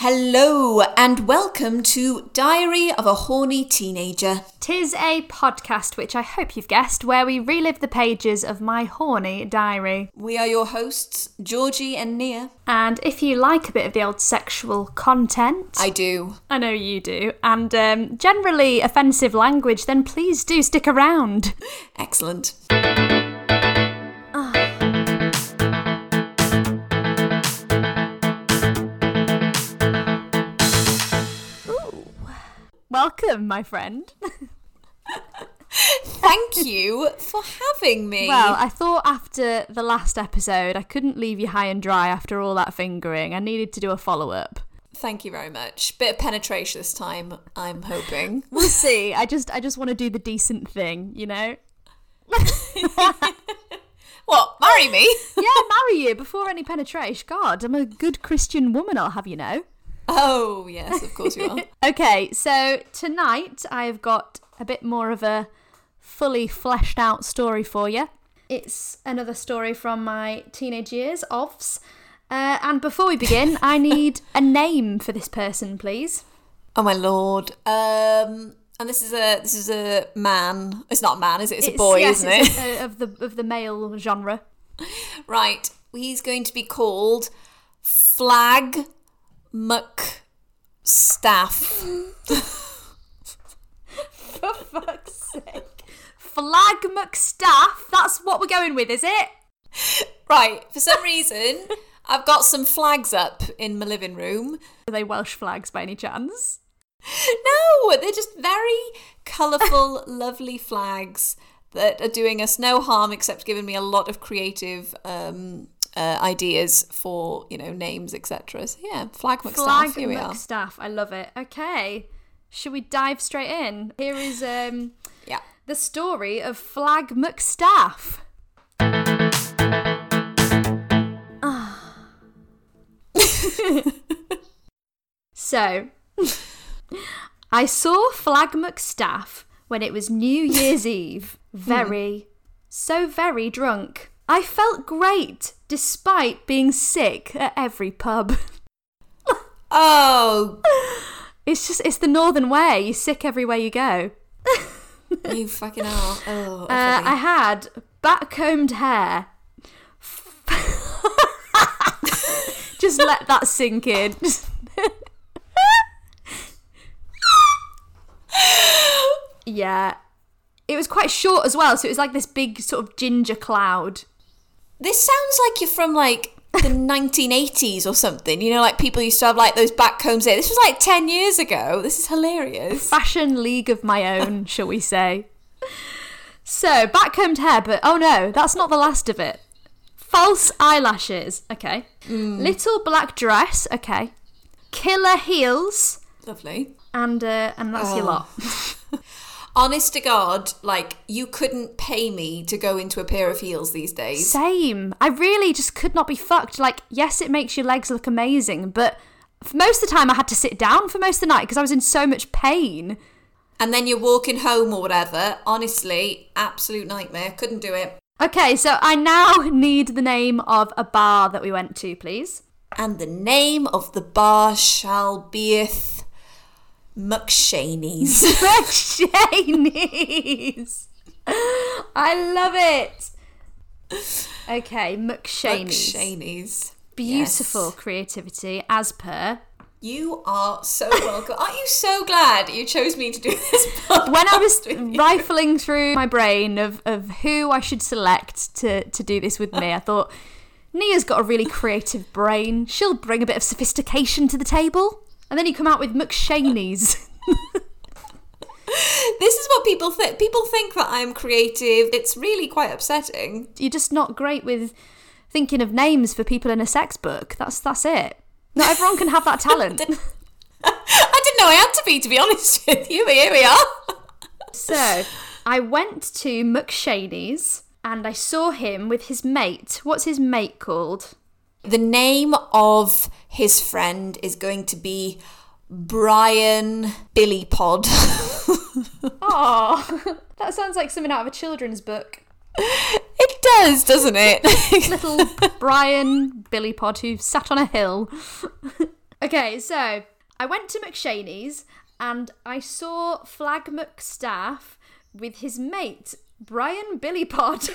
Hello and welcome to Diary of a Horny Teenager. Tis a podcast which I hope you've guessed, where we relive the pages of my horny diary. We are your hosts, Georgie and Nia. And if you like a bit of the old sexual content, I do. I know you do, and um, generally offensive language, then please do stick around. Excellent. Welcome, my friend. Thank you for having me. Well, I thought after the last episode, I couldn't leave you high and dry after all that fingering. I needed to do a follow up. Thank you very much. Bit of penetration this time, I'm hoping. We'll see. I just I just want to do the decent thing, you know? What, marry me? Yeah, marry you before any penetration. God, I'm a good Christian woman, I'll have you know. Oh, yes, of course you are. Okay, so tonight I've got a bit more of a fully fleshed out story for you. It's another story from my teenage years, OVS. Uh, and before we begin, I need a name for this person, please. Oh my lord. Um and this is a this is a man. It's not a man, is it? It's, a boy, yes, isn't it's it? a- of the of the male genre. Right. He's going to be called Flag McStaff. For fuck's sake. Flag McStaff. That's what we're going with, is it? Right. For some reason, I've got some flags up in my living room. Are they Welsh flags by any chance? No, they're just very colourful, lovely flags that are doing us no harm except giving me a lot of creative um, uh, ideas for, you know, names, etc. So yeah, Flag McStaff. Flag Here we are. McStaff. I love it. Okay. Should we dive straight in? Here is um Yeah. the story of Flag McStaff. so, I saw Flag McStaff when it was New Year's Eve, very, so very drunk. I felt great despite being sick at every pub. Oh, It's just, it's the northern way. You're sick everywhere you go. you fucking are. Oh, Uh, I had backcombed hair. Just let that sink in. yeah. It was quite short as well, so it was like this big sort of ginger cloud. This sounds like you're from like the 1980s or something. You know, like people used to have like those back combs there. This was like 10 years ago. This is hilarious. Fashion league of my own, shall we say. So, backcombed hair, but oh no, that's not the last of it. False eyelashes, okay. Little black dress, okay. Killer heels, Lovely. and uh, and that's your Oh. lot. Honest to God, like you couldn't pay me to go into a pair of heels these days. Same. I really just could not be fucked. Like, yes, it makes your legs look amazing, but most of the time I had to sit down for most of the night because I was in so much pain. And then you're walking home or whatever. Honestly, absolute nightmare. Couldn't do it. Okay, so I now need the name of a bar that we went to, please. And the name of the bar shall beeth McShaney's. McShaney's. I love it. Okay, McShaney's. McShaney's. Beautiful Yes. creativity, as per. You are so welcome. Aren't you so glad you chose me to do this When I was rifling through my brain of, of who I should select to, to do this with me, I thought, Nia's got a really creative brain. She'll bring a bit of sophistication to the table. And then you come out with McShaney's. This is what people think. People think that I'm creative. It's really quite upsetting. You're just not great with thinking of names for people in a sex book. That's that's it. Not everyone can have that talent. I didn't know I had to be, to be honest with you. But here we are. So I went to McShaney's and I saw him with his mate. What's his mate called? The name of his friend is going to be Brian Billy Pod. Oh, that sounds like something out of a children's book. it does, doesn't it? Little Brian Billy Pod who sat on a hill. Okay, so I went to McShaney's and I saw Flag McStaff with his mate, Brian Billypod.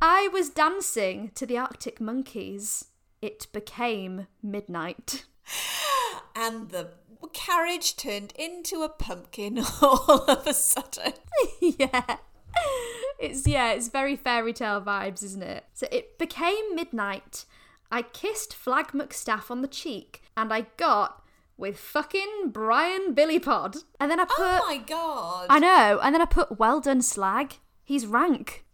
I was dancing to the Arctic Monkeys. It became midnight. And the carriage turned into a pumpkin all of a sudden. yeah. It's yeah, it's very fairy tale vibes, isn't it? So it became midnight. I kissed Flag McStaff on the cheek and I got with fucking Brian Billypod. And then I oh put Oh my god. I know, and then I put well done slag. He's rank.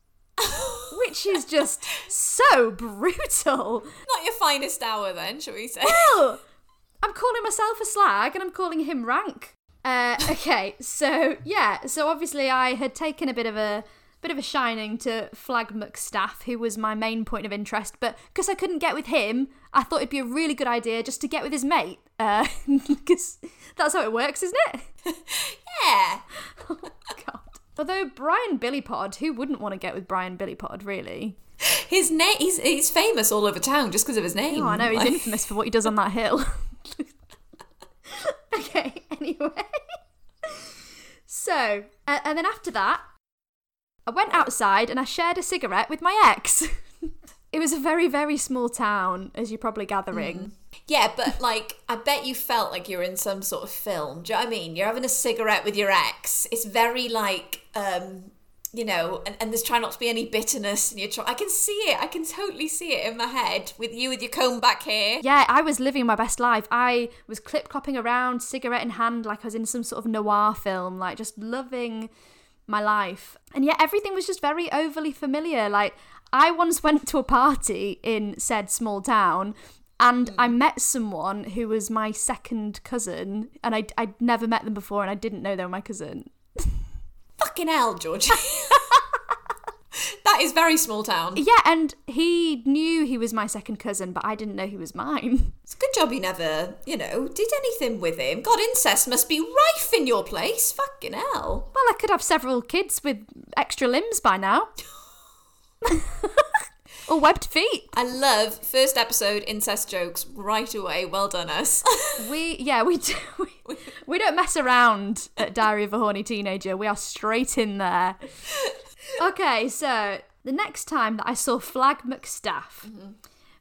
Which is just so brutal. Not your finest hour then, shall we say? Well, I'm calling myself a slag and I'm calling him rank. Uh, okay, so yeah, so obviously I had taken a bit of a bit of a shining to Flag McStaff, who was my main point of interest, but because I couldn't get with him, I thought it'd be a really good idea just to get with his mate, because that's how it works, isn't it? yeah. God. Although Brian Billypod, who wouldn't want to get with Brian Billypod, really? His name he's he's famous all over town just because of his name. Oh, I know he's Like- infamous for what he does on that hill. okay, anyway. So, uh, and then after that, I went outside and I shared a cigarette with my ex. it was a very, very small town, as you're probably gathering. Yeah, but like, I bet you felt like you were in some sort of film. Do you know what I mean? You're having a cigarette with your ex. It's very like, um, you know, and, and there's trying not to be any bitterness. And you're trying. I can see it. I can totally see it in my head with you with your comb back here. Yeah, I was living my best life. I was clip clopping around, cigarette in hand, like I was in some sort of noir film, like just loving my life. And yet everything was just very overly familiar. Like, I once went to a party in said small town and I mm. met someone who was my second cousin, and I, I'd never met them before, and I didn't know they were my cousin. Fucking hell, George. that is very small town. Yeah, and he knew he was my second cousin, but I didn't know he was mine. It's a good job you never, you know, did anything with him. God, incest must be rife in your place. Fucking hell. Well, I could have several kids with extra limbs by now. or webbed feet. I love first episode incest jokes right away. Well done, us. We yeah, we do we, we don't mess around at Diary of a Horny Teenager. We are straight in there. Okay, so the next time that I saw Flag McStaff, mm-hmm.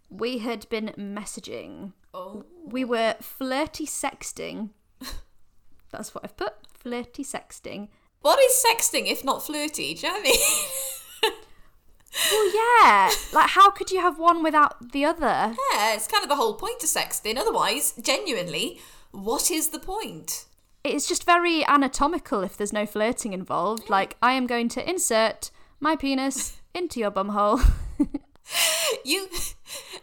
we had been messaging. oh. We were flirty sexting. That's what I've put. Flirty sexting. What is sexting if not flirty? Do you know what I mean? Well, yeah. Like, how could you have one without the other? yeah, it's kind of the whole point of sexting. Otherwise, genuinely, what is the point? It's just very anatomical if there's no flirting involved. Like, I am going to insert my penis into your bumhole. You,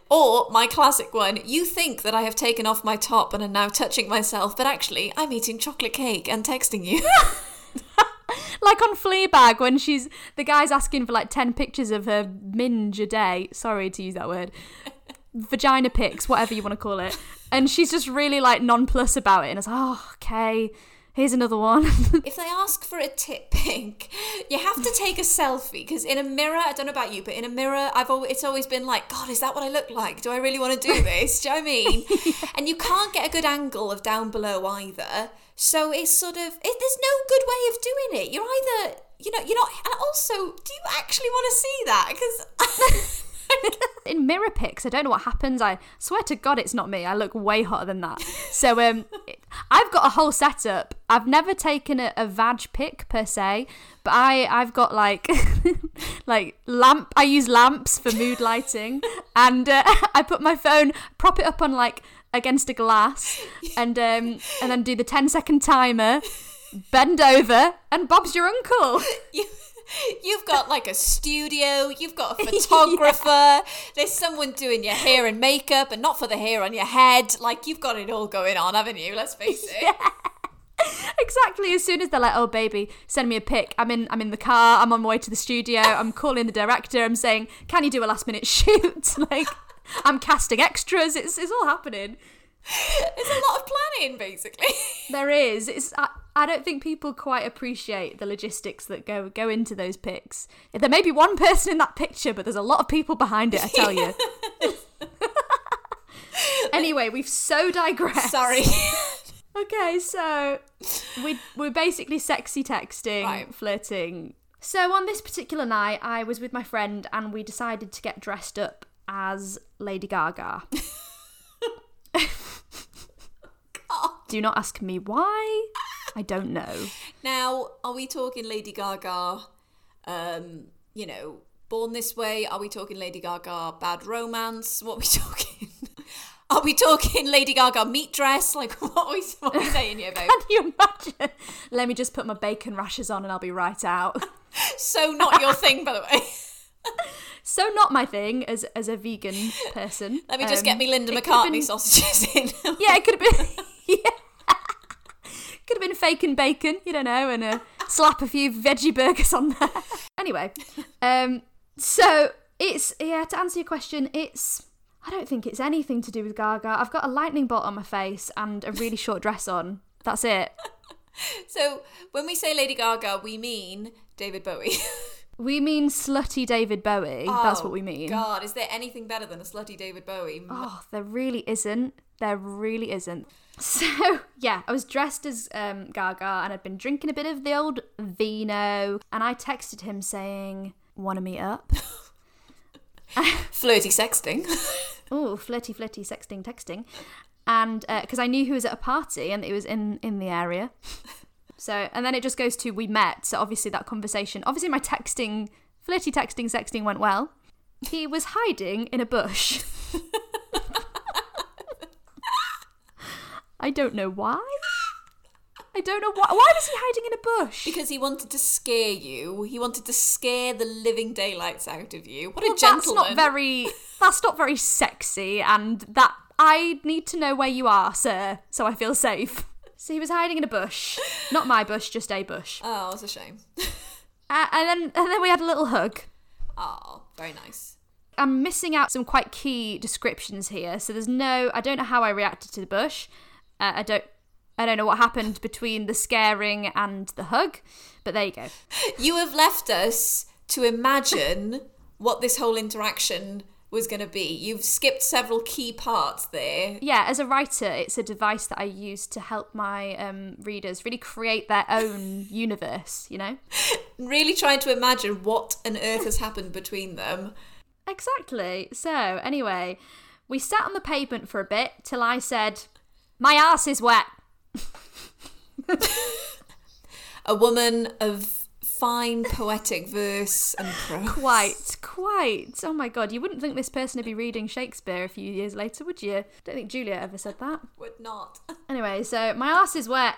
or my classic one, you think that I have taken off my top and am now touching myself, but actually I'm eating chocolate cake and texting you. like on Fleabag when she's the guy's asking for like 10 pictures of her minge a day. Sorry to use that word. Vagina pics, whatever you want to call it. And she's just really like nonplus about it. And it's like, oh, okay, here's another one. if they ask for a tit pic, you have to take a selfie because in a mirror, I don't know about you, but in a mirror, I've always, it's always been like, God, is that what I look like? Do I really want to do this? do you know what I mean? And you can't get a good angle of down below either. So it's sort of, it, there's no good way of doing it. You're either, you know, you're not, and also, do you actually want to see that? Because. in mirror pics, I don't know what happens. I swear to God, it's not me. I look way hotter than that. So um, I've got a whole setup. I've never taken a, a vag pic per se, but I I've got like like lamp. I use lamps for mood lighting, and uh, I put my phone, prop it up on like against a glass, and um, and then do the 10 second timer. Bend over, and Bob's your uncle. you, you've got like a studio, you've got a photographer, there's someone doing your hair and makeup, and not for the hair on your head. Like you've got it all going on, haven't you? Let's face it. exactly as soon as they're like oh baby send me a pic i'm in i'm in the car i'm on my way to the studio i'm calling the director i'm saying can you do a last minute shoot like i'm casting extras it's, it's all happening There's a lot of planning, basically. there is it's I, I don't think people quite appreciate the logistics that go go into those pics there may be one person in that picture but there's a lot of people behind it i tell you Anyway, we've so digressed. Sorry. Okay, so we we're basically sexy texting, Right. flirting. So on this particular night, I was with my friend and we decided to get dressed up as Lady Gaga. Do not ask me why. I don't know. now, are we talking Lady Gaga? Um, you know, Born This Way? Are we talking Lady Gaga Bad Romance? What are we talking? Are we talking Lady Gaga meat dress? Like, what are we, what are we saying here, babe? Can you imagine? Let me just put my bacon rashes on and I'll be right out. So not your thing, by the way. So not my thing as as a vegan person. Let me just Um, get me Linda McCartney been- sausages in. Yeah, it could have been. yeah. Could have been fake and bacon, you don't know, and uh, slap a few veggie burgers on there. Anyway, um, so it's yeah. To answer your question, it's I don't think it's anything to do with Gaga. I've got a lightning bolt on my face and a really short dress on. That's it. So when we say Lady Gaga, we mean David Bowie. We mean slutty David Bowie. That's Oh, what we mean. God, is there anything better than a slutty David Bowie? Oh, there really isn't. There really isn't. So, yeah, I was dressed as um, Gaga and I'd been drinking a bit of the old vino. And I texted him saying, Want to meet up? Flirty sexting. Oh, flirty, flirty, sexting, texting. And because I knew he was at a party and it was in, in the area. So, and then it just goes to we met. So, obviously, that conversation, obviously, my texting, flirty texting, sexting went well. He was hiding in a bush. I don't know why. I don't know why. Why was he hiding in a bush? because he wanted to scare you. He wanted to scare the living daylights out of you. What Well, a gentleman. that's not very. That's not very sexy, and that I need to know where you are, sir, so I feel safe. So he was hiding in a bush, not my bush, just a bush. Oh, it's a shame. Uh, and then and then we had a little hug. Oh, very nice. I'm missing out some quite key descriptions here. So there's no. I don't know how I reacted to the bush. Uh, I don't. I don't know what happened between the scaring and the hug, but there you go. You have left us to imagine what this whole interaction was going to be. You've skipped several key parts there. Yeah, as a writer, it's a device that I use to help my um, readers really create their own universe. You know. Really trying to imagine what on earth has happened between them. Exactly. So, anyway, we sat on the pavement for a bit till I said, My arse is wet. A woman of fine poetic verse and prose. Quite, quite. Oh my god, you wouldn't think this person would be reading Shakespeare a few years later, would you? Don't think Julia ever said that. Would not. Anyway, so my arse is wet.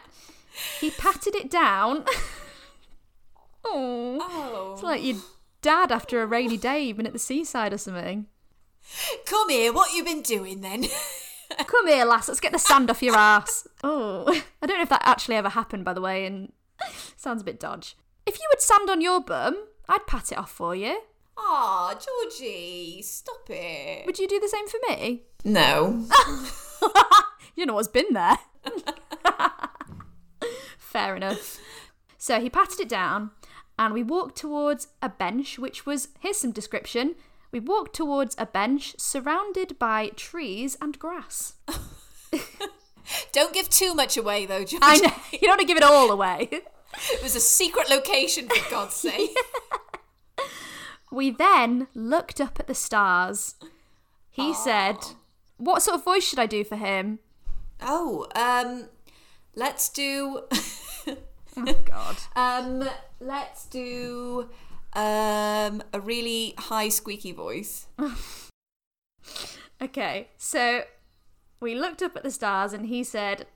He patted it down. oh, Oh. it's like your oh. dad after a rainy day, you've been at the seaside or something. Come here, what you been doing then? Come here, lass. Let's get the sand off your ass. Oh, I don't know if that actually ever happened, by the way, and sounds a bit dodge. If you had sand on your bum, I'd pat it off for you. Aw, Georgie, stop it. Would you do the same for me? No. You know what's been there. Fair enough. So he patted it down, and we walked towards a bench, which was here's some description. We walked towards a bench surrounded by trees and grass. Don't give too much away though, Georgie. I know you don't want to give it all away. It was a secret location, for God's sake. We then looked up at the stars. He said, What sort of voice should I do for him? Oh, um, let's do. Oh, God. Um, let's do um a really high squeaky voice. Okay, so we looked up at the stars and he said,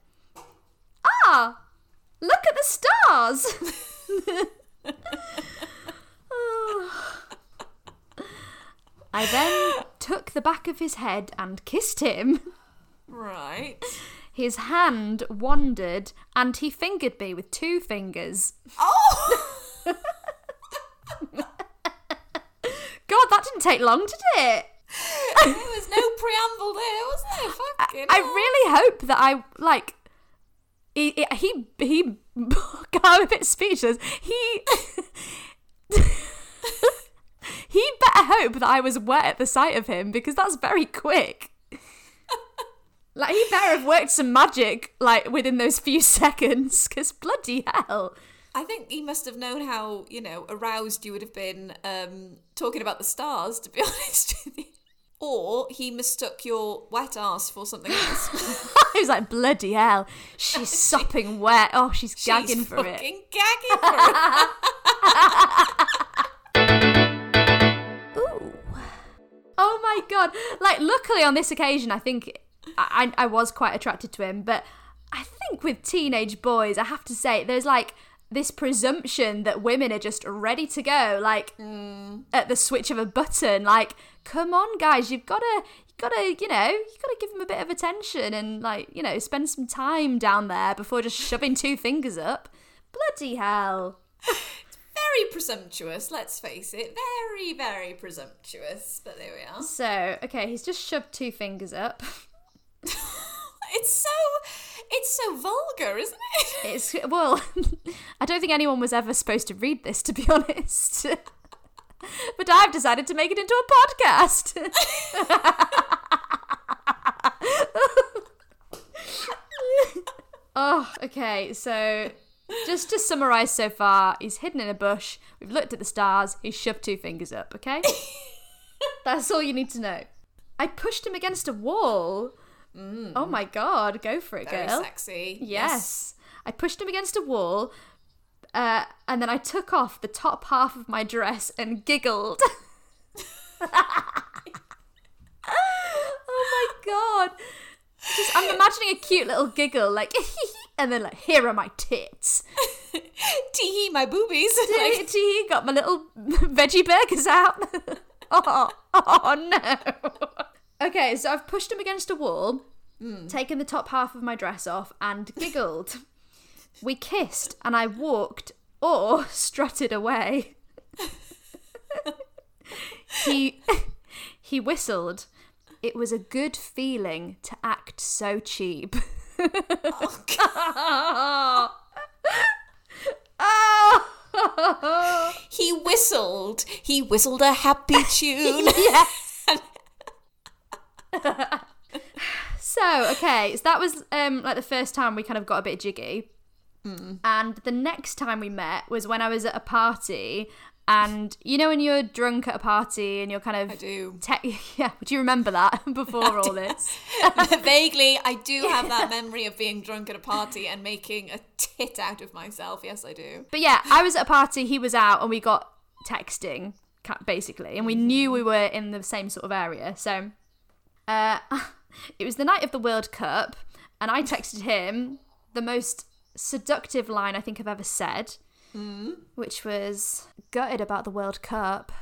Ah, look at the stars! I then took the back of his head and kissed him. Right. His hand wandered and he fingered me with two fingers. Oh. God, that didn't take long, did it? there was no preamble there, was there? Fucking I hell. really hope that I like. He he he. A bit speechless. He. he better hope that I was wet at the sight of him because that's very quick. Like he better have worked some magic like within those few seconds, because bloody hell. I think he must have known how, you know, aroused you would have been um, talking about the stars, to be honest with you. Or he mistook your wet ass for something else. he was like, bloody hell, she's sopping wet. Oh, she's gagging She's for it. fucking gagging for it. Ooh. Oh my god! Like, luckily on this occasion, I think I, I I was quite attracted to him, but I think with teenage boys, I have to say, there's like this presumption that women are just ready to go, like mm. at the switch of a button. Like, come on, guys, you've got to. You gotta, you know, you gotta give them a bit of attention and, like, you know, spend some time down there before just shoving two fingers up. Bloody hell. It's very presumptuous, let's face it. Very, very presumptuous. But there we are. So, okay, he's just shoved two fingers up. It's so, it's so vulgar, isn't it? It's well, I don't think anyone was ever supposed to read this, to be honest. but I've decided to make it into a podcast. oh, okay. So, just to summarize so far, he's hidden in a bush. We've looked at the stars. He's shoved two fingers up. Okay, that's all you need to know. I pushed him against a wall. Oh my god, go for it, Very girl. sexy. Yes. I pushed him against a wall, uh, and then I took off the top half of my dress and giggled. oh my god. Just, I'm imagining a cute little giggle, like, and then like, here are my tits. Tee hee, my boobies. Like, Gee, got my little veggie burgers out. oh, oh no. Okay, so I've pushed him against a wall, hmm. taken the top half of my dress off, and giggled. we kissed, and I walked or strutted away. he he whistled. It was a good feeling to act so cheap. oh. he whistled. He whistled a happy tune. yes. So okay, so that was um like the first time we kind of got a bit jiggy, and the next time we met was when I was at a party. And you know when you're drunk at a party and you're kind of I do. te- yeah, do you remember that before all this? Vaguely, I do have that memory of being drunk at a party and making a tit out of myself. Yes, I do. But yeah, I was at a party, he was out, and we got texting basically, and we knew we were in the same sort of area. So uh, it was the night of the World Cup, and I texted him the most seductive line I think I've ever said, which was gutted about the World Cup.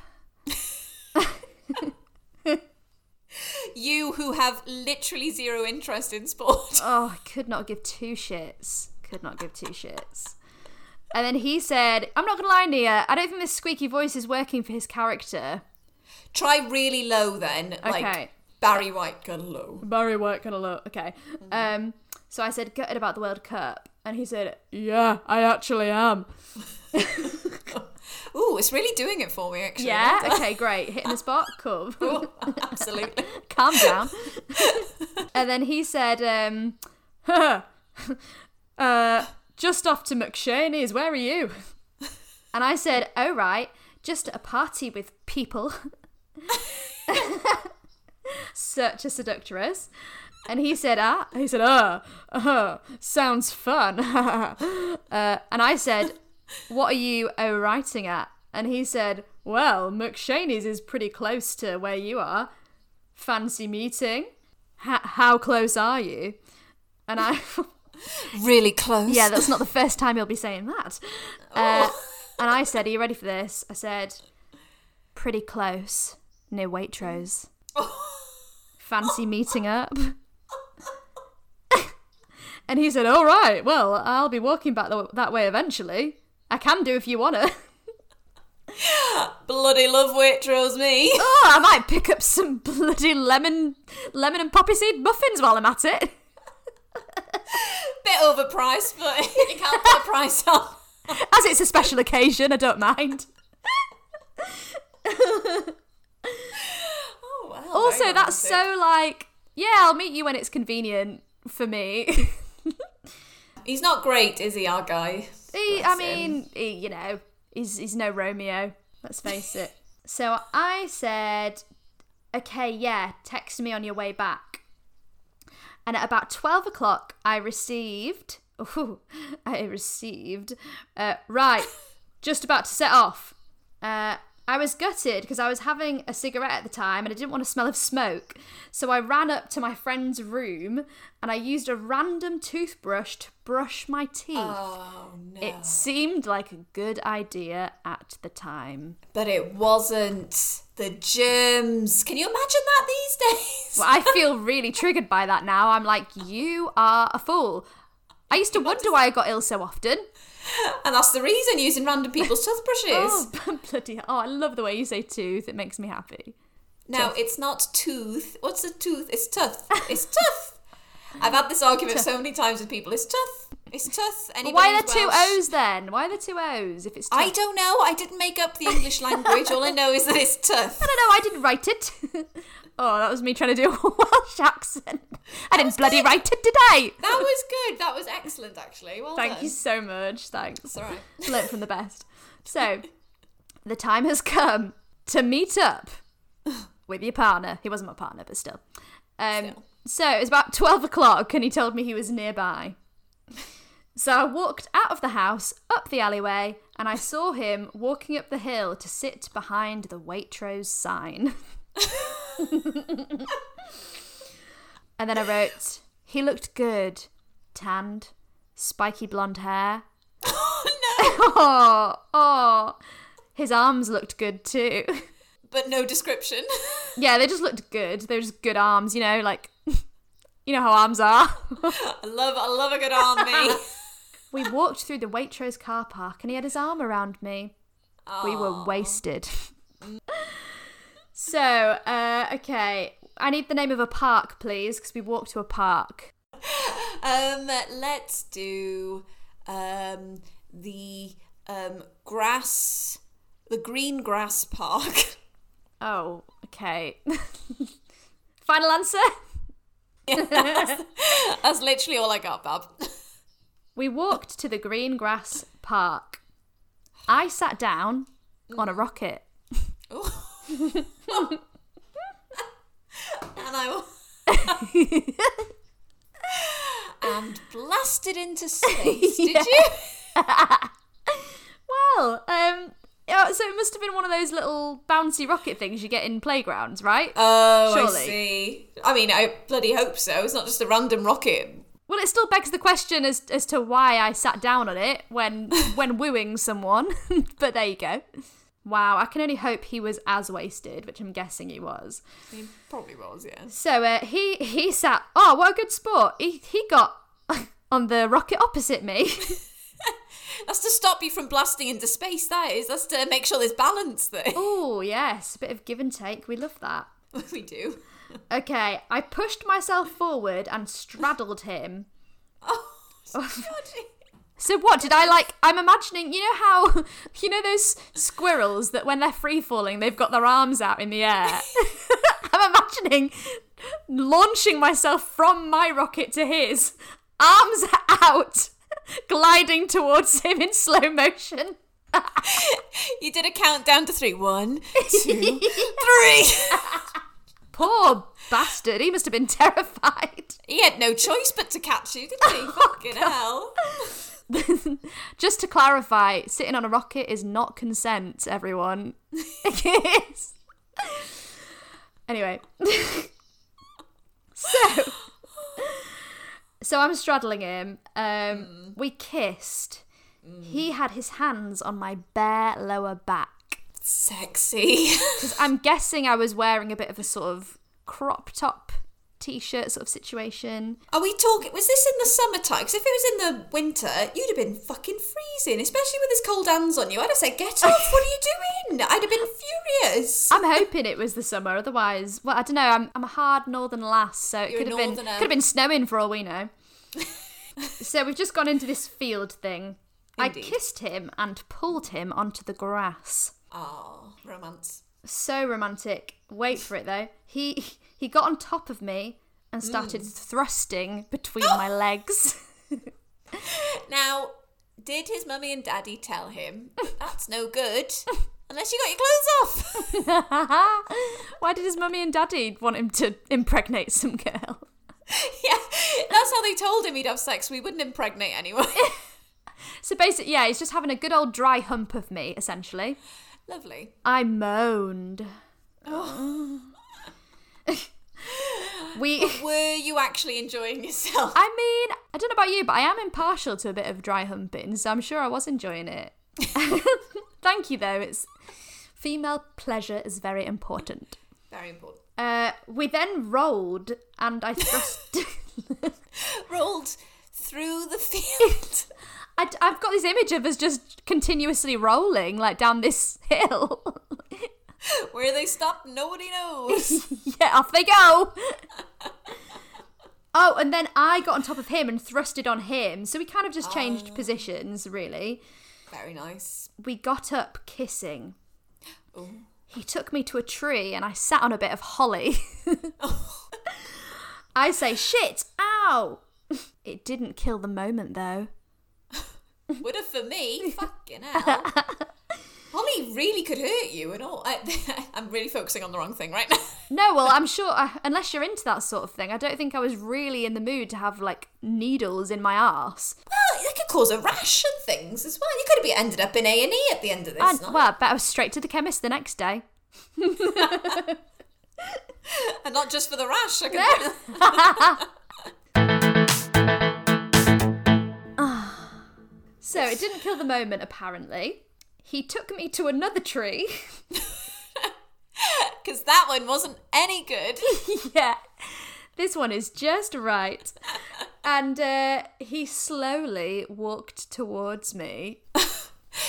You who have literally zero interest in sport. Oh, I could not give two shits. Could not give two shits. And then he said, I'm not gonna lie, Nia, I don't think this squeaky voice is working for his character. Try really low then. Okay. Like Barry White kind of low. Barry White look. Okay. Um. So I said, gutted about the World Cup, and he said, Yeah, I actually am. Ooh, it's really doing it for me actually. Yeah. Okay. Great. Hitting the spot. Cool. Ooh, absolutely. Calm down. and then he said, um, uh, just off to McShaney's. Where are you? And I said, Oh right, just at a party with people. Such a seductress. And he said, ah, he said, ah, uh, sounds fun. uh, and I said, what are you oh, writing at? And he said, well, McShaney's is pretty close to where you are. Fancy meeting? H- how close are you? And I, Really close. yeah, that's not the first time he'll be saying that. Uh, and I said, are you ready for this? I said, pretty close, near Waitrose. Fancy meeting up? and he said, all right, well, I'll be walking back th- that way eventually. I can do if you want to. Bloody love Waitrose me. Oh, I might pick up some bloody lemon, lemon and poppy seed muffins while I'm at it. Bit overpriced, but you can't put a price on. As it's a special occasion, I don't mind. Oh, Also, that's so like Yeah, I'll meet you when it's convenient for me. He's not great, is he, our guy? he, I Bless mean, he, you know, he's he's no Romeo. Let's face it. So I said, "Okay, yeah, text me on your way back." And at about twelve o'clock, I received. Ooh, I received. Uh, right, just about to set off. Uh, I was gutted because I was having a cigarette at the time and I didn't want to smell of smoke. So I ran up to my friend's room and I used a random toothbrush to brush my teeth. Oh, no. It seemed like a good idea at the time. But it wasn't. The germs. Can you imagine that these days? Well, I feel really triggered by that now. I'm like, you are a fool. I used to wonder why I got ill so often. And that's the reason using random people's toothbrushes. Oh, bloody Oh, I love the way you say tooth. It makes me happy. Now, it's not tooth. What's a tooth? It's tooth. It's tooth. I've had this argument so many times with people. It's tooth. It's tooth. Anybody why are there two O's then? Why are there two O's if it's tooth? I don't know. I didn't make up the English language. All I know is that it's tooth. I don't know. I didn't write it. Oh, that was me trying to do a Welsh accent. I didn't bloody good. write it, did I? That was good. That was excellent, actually. Well Thank done. you so much. Thanks. All right. Learned from the best. So, the time has come to meet up with your partner. He wasn't my partner, but still. Um, Still. So, it was about 12 o'clock, and he told me he was nearby. So, I walked out of the house, up the alleyway, and I saw him walking up the hill to sit behind the Waitrose sign. and then I wrote, he looked good, tanned, spiky blonde hair, Oh, Oh, oh. His arms looked good too. But no description. yeah, they just looked good. They were just good arms, you know, like you know how arms are. I love, I love a good army. we walked through the Waitrose car park and he had his arm around me. We were wasted. So, uh, okay. I need the name of a park, please, because we walked to a park. Um, let's do um the um grass, the green grass park. Oh, okay. Final answer? That's literally all I got, Bob. We walked to the green grass park. I sat down on a rocket. And I and blasted into space. Did Yeah. you? Well, um, yeah, so it must have been one of those little bouncy rocket things you get in playgrounds, right? Oh, Surely. I see. I mean, I bloody hope so. It's not just a random rocket. well, it still begs the question as as to why I sat down on it when when wooing someone. but there you go. Wow, I can only hope he was as wasted, which I'm guessing he was. He probably was, yeah. So uh, he he sat. Oh, what a good sport! He he got on the rocket opposite me. That's to stop you from blasting into space. That is. That's to make sure there's balance there. oh yes, a bit of give and take. We love that. we do. Okay, I pushed myself forward and straddled him. Oh, God. So what did I like? I'm imagining, you know how, you know those squirrels that when they're free falling, they've got their arms out in the air. I'm imagining launching myself from my rocket to his, arms out, gliding towards him in slow motion. You did a countdown to three. One, two, three. Poor bastard, he must have been terrified. He had no choice but to catch you, didn't he? Oh, Fucking hell. Just to clarify, sitting on a rocket is not consent, everyone. It is. Anyway. so So I'm straddling him. Um we kissed. He had his hands on my bare lower back. Sexy. Because I'm guessing I was wearing a bit of a sort of crop top t-shirt sort of situation. Are we talking? Was this in the summertime? Because if it was in the winter, you'd have been fucking freezing, especially with his cold hands on you. I'd have said, "Get off! what are you doing?" I'd have been furious. I'm hoping it was the summer. Otherwise, well, I don't know. I'm I'm a hard northern lass, so it You're could have been could have been snowing for all we know. so we've just gone into this field thing. Indeed. I kissed him and pulled him onto the grass. Oh, romance. So romantic. Wait for it though. He he got on top of me and started Mm. thrusting between my legs. Now, did his mummy and daddy tell him that that's no good unless you got your clothes off? Why did his mummy and daddy want him to impregnate some girl? yeah, that's how they told him he'd have sex. We wouldn't impregnate anyone. So basically, yeah, he's just having a good old dry hump of me, essentially. Lovely. I moaned. We. Were you actually enjoying yourself? I mean, I don't know about you, but I am impartial to a bit of dry humping, so I'm sure I was enjoying it. Thank you, though. It's female pleasure is very important. Very important. Uh, we then rolled, and I thrust. Rolled through the field. I, have got this image of us just continuously rolling, like down this hill. Where they stop, nobody knows. yeah, off they go. oh, and then I got on top of him and thrusted on him, so we kind of just changed oh. positions, really. Very nice. We got up kissing. Ooh. He took me to a tree and I sat on a bit of holly. I say, shit, ow! It didn't kill the moment though. Would have for me. Fucking hell. Holly really could hurt you and all. I, I'm really focusing on the wrong thing right now. No, well, I'm sure, I, unless you're into that sort of thing, I don't think I was really in the mood to have like needles in my arse. Well, it could cause a rash and things as well. You could have ended up in A and E at the end of this. And, night. well, I bet I was straight to the chemist the next day. and not just for the rash. I can ah. So it didn't kill the moment, apparently. He took me to another tree. because that one wasn't any good. yeah, this one is just right. And uh, he slowly walked towards me.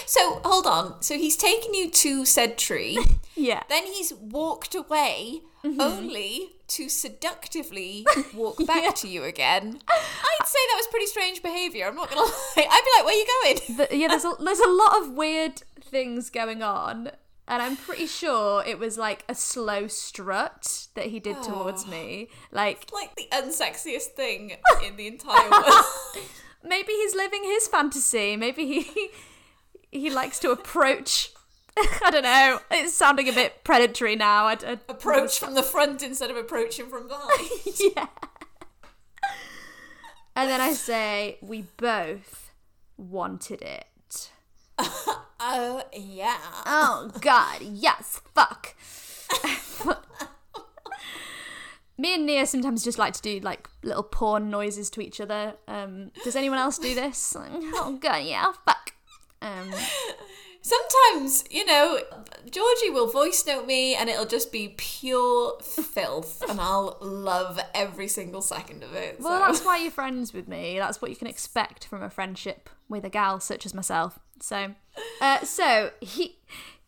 So hold on. So he's taken you to said tree. Yeah. then he's walked away, Mm-hmm. only to seductively walk back to you again. I'd say that was pretty strange behaviour. I'm not gonna lie. I'd be like, "Where are you going?" The- yeah, there's a, there's a lot of weird things going on. And I'm pretty sure it was like a slow strut that he did towards oh. me. Like, like the unsexiest thing in the entire world. maybe he's living his fantasy. Maybe he he likes to approach. I don't know. It's sounding a bit predatory now. I, I, Approach from the front instead of approaching from behind. yeah. And then I say, we both wanted it. Oh yeah. Oh, God, yes, fuck. Me and Nia sometimes just like to do like little porn noises to each other. Um, does anyone else do this? Like, oh, God, yeah, fuck. Um, Sometimes, you know, Georgie will voice note me and it'll just be pure filth and I'll love every single second of it. well, so. that's why you're friends with me. That's what you can expect from a friendship with a gal such as myself. So, uh, so he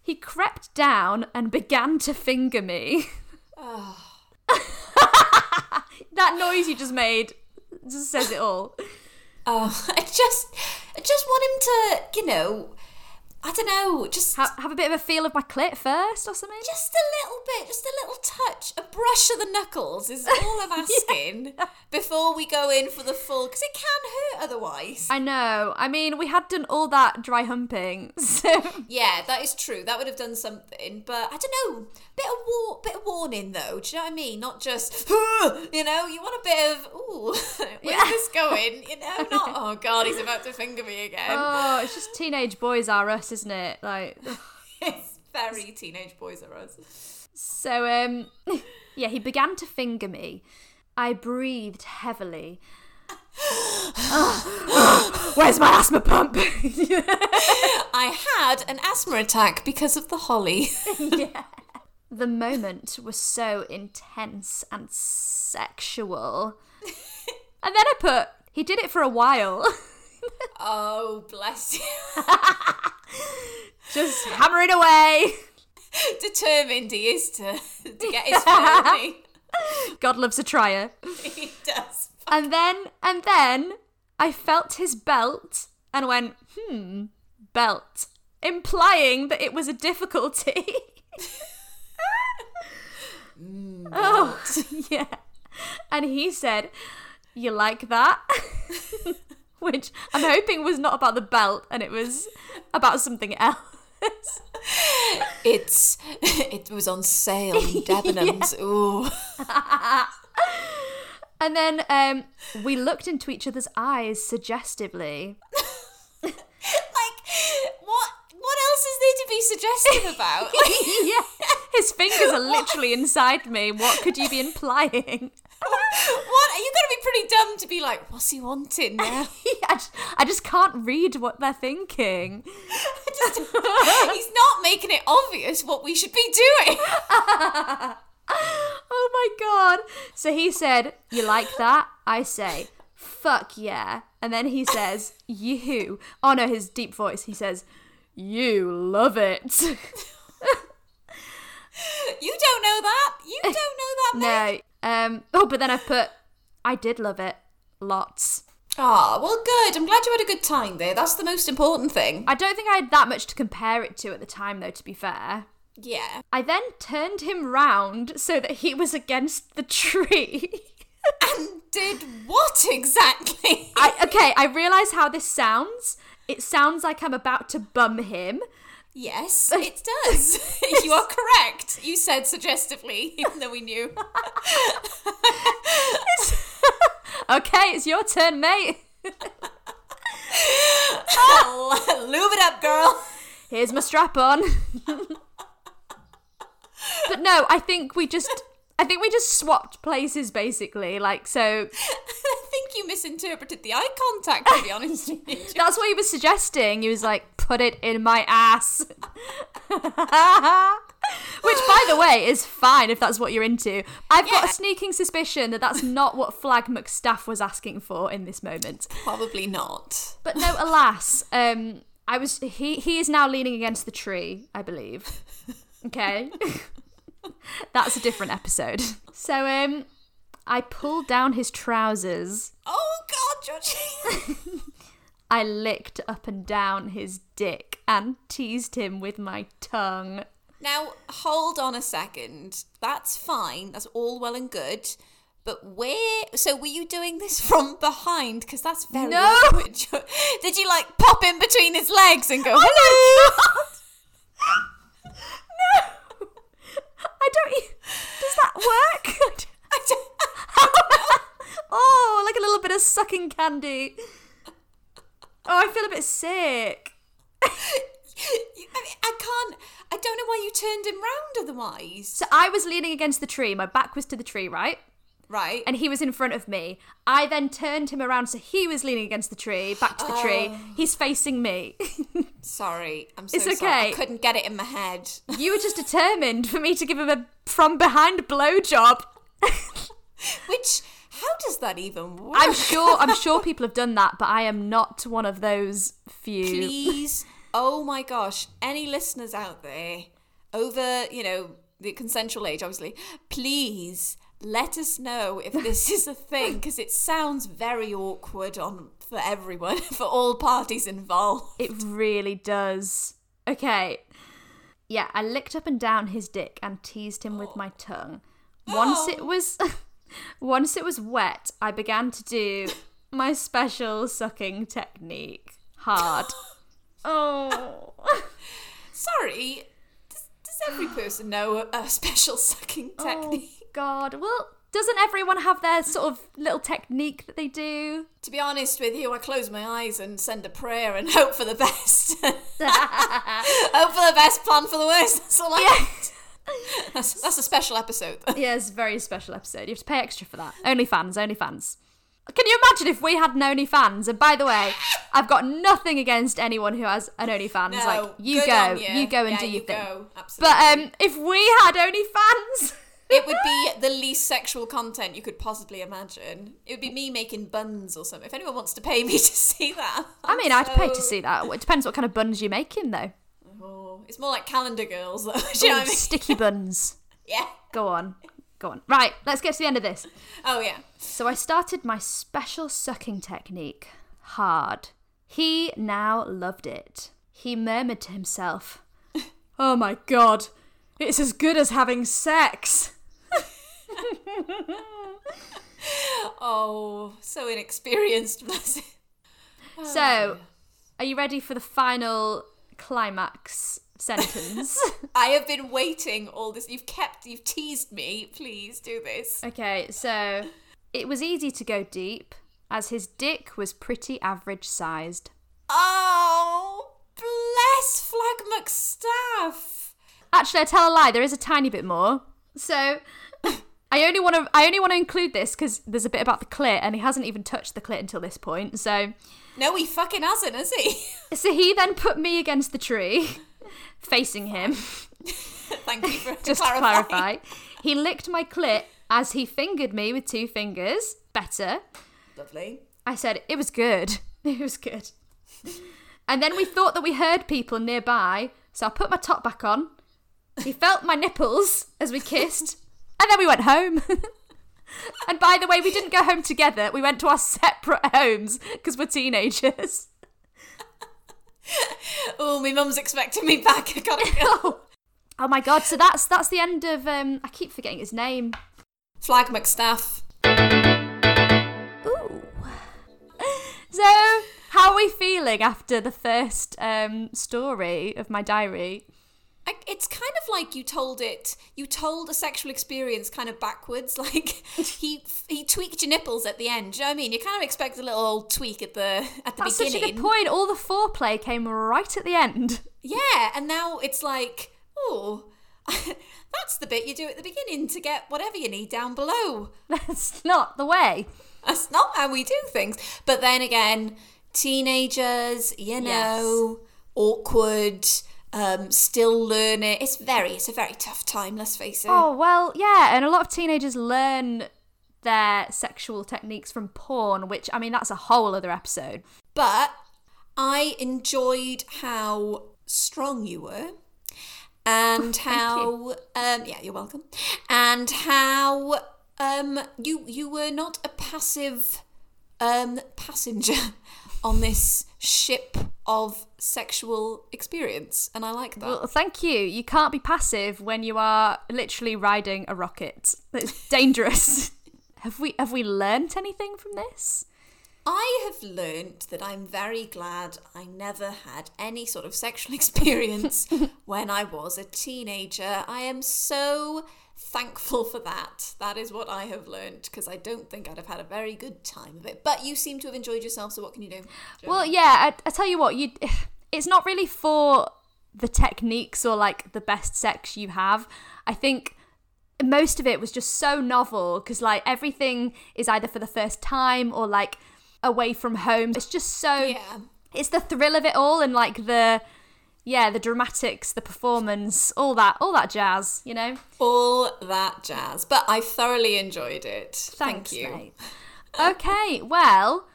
he crept down and began to finger me. that noise you just made just says it all. Oh, I just, I just want him to, you know, I don't know, just, Ha- have a bit of a feel of my clit first or something. just a little bit, just a little touch, a brush of the knuckles is all I'm asking before we go in for the full, because it can hurt otherwise. I know. I mean, we had done all that dry humping, so Yeah, that is true. That would have done something, but I don't know. Bit of war, bit of warning though. Do you know what I mean? Not just, you know, you want a bit of, ooh, where's Yeah. this going? You know, not, oh god, he's about to finger me again. oh, it's just teenage boys are us, isn't it? Like, it's very teenage boys are us. so um, yeah, he began to finger me. I breathed heavily. Where's my asthma pump? I had an asthma attack because of the holly. the moment was so intense and sexual. And then I put, he did it for a while. oh, bless you. Just hammering away. Determined he is to, to get his family. God loves a trier. he does. And then, and then I felt his belt and went, hmm, belt, implying that it was a difficulty. oh, yeah. and he said, You like that? Which I'm hoping was not about the belt and it was about something else. It's it was on sale in Debenhams. Ooh. And then um, we looked into each other's eyes suggestively. Like what what else is there to be suggestive about? Yeah, his fingers are literally inside me. What could you be implying? what? Are you gotta be pretty dumb to be like, what's he wanting now? I just, I just can't read what they're thinking. Just- he's not making it obvious what we should be doing. Oh my god. So he said, You like that? I say, Fuck yeah. And then he says, You. Oh no, his deep voice. He says, You love it. You don't know that. You don't know that, mate. Um, oh, but then I put, I did love it. Lots. Ah, well, good. I'm glad you had a good time there. That's the most important thing. I don't think I had that much to compare it to at the time, though, to be fair. Yeah. I then turned him round so that he was against the tree. And did what exactly? I, okay, I realise how this sounds. It sounds like I'm about to bum him. Yes, it does. you are correct. You said suggestively, even though we knew. Okay, it's your turn, mate. Oh, Lube it up, girl. Here's my strap on. but no, I think we just I think we just swapped places basically. Like so I think you misinterpreted the eye contact, to be honest that's what he was suggesting. He was like, put it in my ass. Which, by the way, is fine if that's what you're into. I've got a sneaking suspicion that that's not what Flag McStaff was asking for in this moment. Probably not. But no, alas, um, I was he he is now leaning against the tree, I believe. Okay, that's a different episode. So um, I pulled down his trousers. Oh, God, Georgie. I licked up and down his dick and teased him with my tongue. Now, hold on a second. That's fine. That's all well and good. But where? So, were you doing this from behind? Because that's very No. awkward. Did you like pop in between his legs and go, Oh hello? I don't. Does that work? I don't- oh, like a little bit of sucking candy. Oh, I feel a bit sick. I, mean, I can't. I don't know why you turned him round otherwise. So I was leaning against the tree. My back was to the tree, right? Right. and he was in front of me. I then turned him around so he was leaning against the tree, back to the tree. Oh. He's facing me. sorry. I'm so It's sorry. I couldn't get it in my head. you were just determined for me to give him a from behind blowjob. Which, how does that even work? I'm sure I'm sure people have done that, but I am not one of those few. please oh my gosh any listeners out there over you know the consensual age obviously please let us know if this is a thing because it sounds very awkward on for everyone for all parties involved It really does. Okay. Yeah, I licked up and down his dick and teased him with my tongue. Once it oh. was once it was wet, I began to do my special sucking technique. Hard. Oh. sorry does, does every person know a, special sucking oh technique god. Well, doesn't everyone have their sort of little technique that they do? to be honest with you i close my eyes and send a prayer and hope for the best hope for the best plan for the worst that's all i that's, that's a special episode Yeah, it's a very special episode. You have to pay extra for that. Only fans, only fans. Can you imagine if we had an OnlyFans? And by the way, I've got nothing against anyone who has an OnlyFans. No, like you go, on you. go and Yeah, do you your thing. go, Absolutely. But um, if we had OnlyFans, it would be the least sexual content you could possibly imagine. It would be me making buns or something. If anyone wants to pay me to see that, I mean, I'd pay to see that. It depends what kind of buns you're making, though. Oh, it's more like calendar girls, though. Do you know what I mean? sticky buns. Yeah. Go on, go on. Right, let's get to the end of this. Oh yeah. So I started my special sucking technique hard. He now loved it. He murmured to himself, Oh my god, it's as good as having sex. Oh, so inexperienced. Bless it. Oh, so, are you ready for the final climax sentence? I have been waiting all this. You've kept, you've teased me. Please do this. okay, so it was easy to go deep as his dick was pretty average sized. Oh, bless Flag McStaff. Actually, I tell a lie. There is a tiny bit more. So, I only want to. I only want to include this because there's a bit about the clit, and he hasn't even touched the clit until this point. So, No, he fucking hasn't, has he? so he then put me against the tree, facing him. Thank you for Just to clarifying. clarify, he licked my clit as he fingered me with two fingers. Better. Lovely. I said it was good. It was good. And then we thought that we heard people nearby, so I put my top back on. He felt my nipples as we kissed, and then we went home. and by the way, we didn't go home together. We went to our separate homes because we're teenagers. Oh, my mum's expecting me back. I gotta go. Oh my god! So that's that's the end of. Um, I keep forgetting his name. Flag McStaff. Ooh. So, how are we feeling after the first um, story of my diary? I, it's kind of like you told it. You told a sexual experience kind of backwards. Like he he tweaked your nipples at the end. Do you know what I mean? You kind of expect a little old tweak at the at the That's such a good point. All the foreplay came right at the end. Yeah, and now it's like, oh, that's the bit you do at the beginning to get whatever you need down below. That's not the way. That's not how we do things. But then again, teenagers, you know, awkward, um, still learning. It's very, it's a very tough time. Let's face it. Oh, well, yeah. And a lot of teenagers learn their sexual techniques from porn, which, I mean, that's a whole other episode. But I enjoyed how strong you were. And how um yeah, you're welcome. And how um you you were not a passive um passenger on this ship of sexual experience. And I like that. Well, thank you. You can't be passive when you are literally riding a rocket. It's dangerous. have we have we learnt anything from this? I have learnt that I'm very glad I never had any sort of sexual experience when I was a teenager. I am so thankful for that. That is what I have learned because I don't think I'd have had a very good time of it. But you seem to have enjoyed yourself, so what can you do? Well, yeah, I, I tell you what, you it's not really for the techniques or like the best sex you have. I think most of it was just so novel because like everything is either for the first time or like away from home. It's just so yeah. it's the thrill of it all and like the yeah, the dramatics, the performance, all that, all that jazz, you know. All that jazz. But I thoroughly enjoyed it. Thanks, Thank you. mate. okay, well,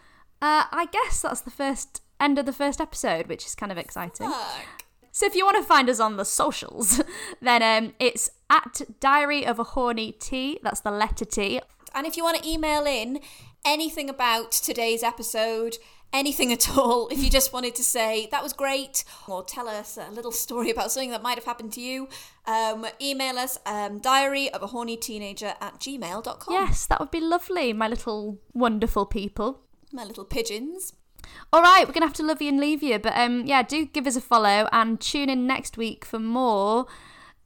uh, I guess that's the first end of the first episode, which is kind of exciting. Fuck. So if you want to find us on the socials, then um, it's at Diary of a Horny T. That's the letter T. And if you want to email in anything about today's episode, anything at all, if you just wanted to say that was great, or tell us a little story about something that might have happened to you, um, email us um, diary of a horny teenager at gmail.com. Yes, that would be lovely, my little wonderful people. My little pigeons. All right, we're gonna have to love you and leave you, but um, yeah, do give us a follow and tune in next week for more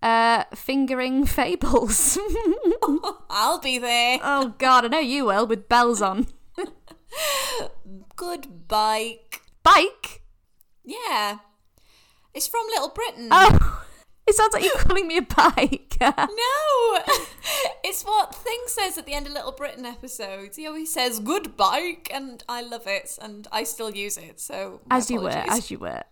uh fingering fables. I'll be there. oh God, I know you will with bells on. Good bike. Bike. Yeah. It's from Little Britain. Oh, it sounds like you're calling me a bike. No, it's what Thing says at the end of Little Britain episodes. He always says "good bike," and I love it, and I still use it. So as you were, as you were.